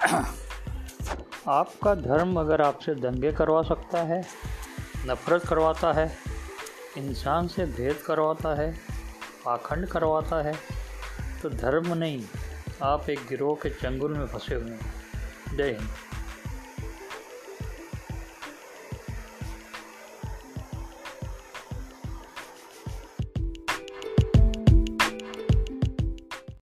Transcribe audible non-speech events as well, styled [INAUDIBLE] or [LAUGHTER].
[CLEARS THROAT] आपका धर्म अगर आपसे दंगे करवा सकता है, नफरत करवाता है, इंसान से भेद करवाता है, पाखंड करवाता है तो धर्म नहीं, आप एक गिरोह के चंगुल में फंसे हुए हैं। जय हिंद।